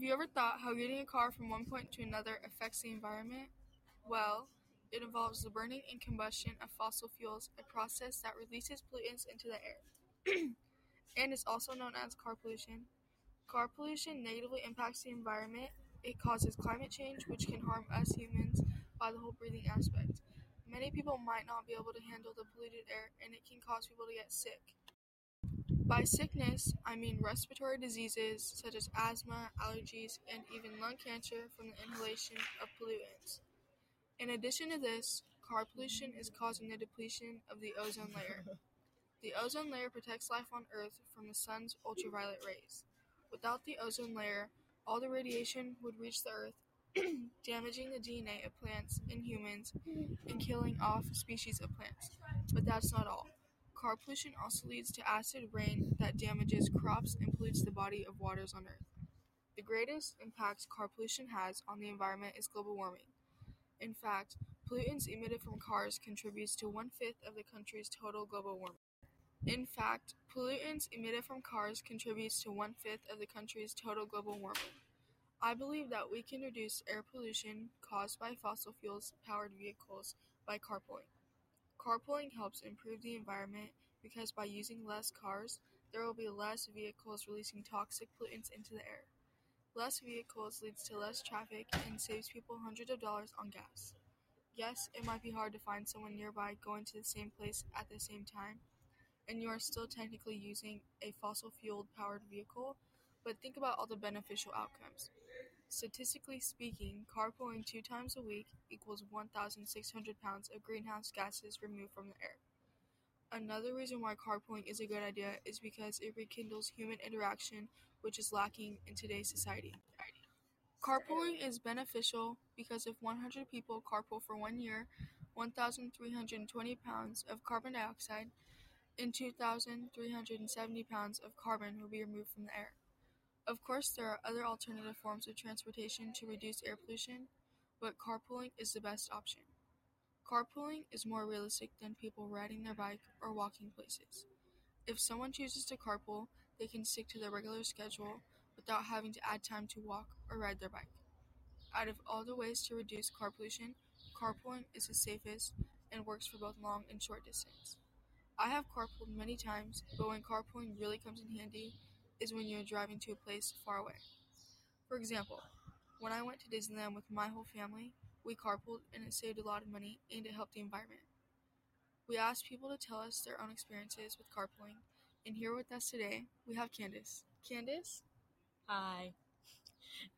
Have you ever thought how getting a car from one point to another affects the environment? Well, it involves the burning and combustion of fossil fuels, a process that releases pollutants into the air, and is also known as car pollution. Car pollution negatively impacts the environment. It causes climate change, which can harm us humans by the whole breathing aspect. Many people might not be able to handle the polluted air, and it can cause people to get sick. By sickness, I mean respiratory diseases such as asthma, allergies, and even lung cancer from the inhalation of pollutants. In addition to this, car pollution is causing the depletion of the ozone layer. The ozone layer protects life on Earth from the sun's ultraviolet rays. Without the ozone layer, all the radiation would reach the Earth, damaging the DNA of plants and humans and killing off species of plants. But that's not all. Car pollution also leads to acid rain that damages crops and pollutes the body of waters on Earth. The greatest impact car pollution has on the environment is global warming. In fact, pollutants emitted from cars contributes to one-fifth of the country's total global warming. In fact, pollutants emitted from cars contributes to one-fifth of the country's total global warming. I believe that we can reduce air pollution caused by fossil fuels powered vehicles by carpooling. Carpooling helps improve the environment because by using less cars, there will be less vehicles releasing toxic pollutants into the air. Less vehicles leads to less traffic and saves people hundreds of dollars on gas. Yes, it might be hard to find someone nearby going to the same place at the same time, and you are still technically using a fossil fuel powered vehicle, but think about all the beneficial outcomes. Statistically speaking, carpooling two times a week equals 1,600 pounds of greenhouse gases removed from the air. Another reason why carpooling is a good idea is because it rekindles human interaction, which is lacking in today's society. Carpooling is beneficial because if 100 people carpool for one year, 1,320 pounds of carbon dioxide and 2,370 pounds of carbon will be removed from the air. Of course, there are other alternative forms of transportation to reduce air pollution, but carpooling is the best option. Carpooling is more realistic than people riding their bike or walking places. If someone chooses to carpool, they can stick to their regular schedule without having to add time to walk or ride their bike. Out of all the ways to reduce car pollution, carpooling is the safest and works for both long and short distance. I have carpooled many times, but when carpooling really comes in handy is when you're driving to a place far away. For example, when I went to Disneyland with my whole family, we carpooled and it saved a lot of money and it helped the environment. We asked people to tell us their own experiences with carpooling, and here with us today we have Candace. Candace? Hi.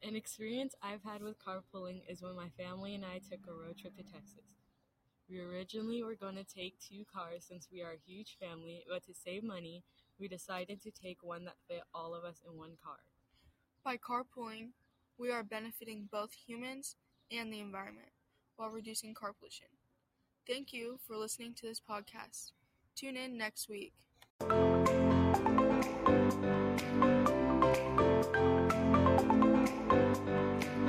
An experience I've had with carpooling is when my family and I took a road trip to Texas. We originally were going to take two cars since we are a huge family, but to save money, we decided to take one that fit all of us in one car. By carpooling, we are benefiting both humans and the environment while reducing car pollution. Thank you for listening to this podcast. Tune in next week.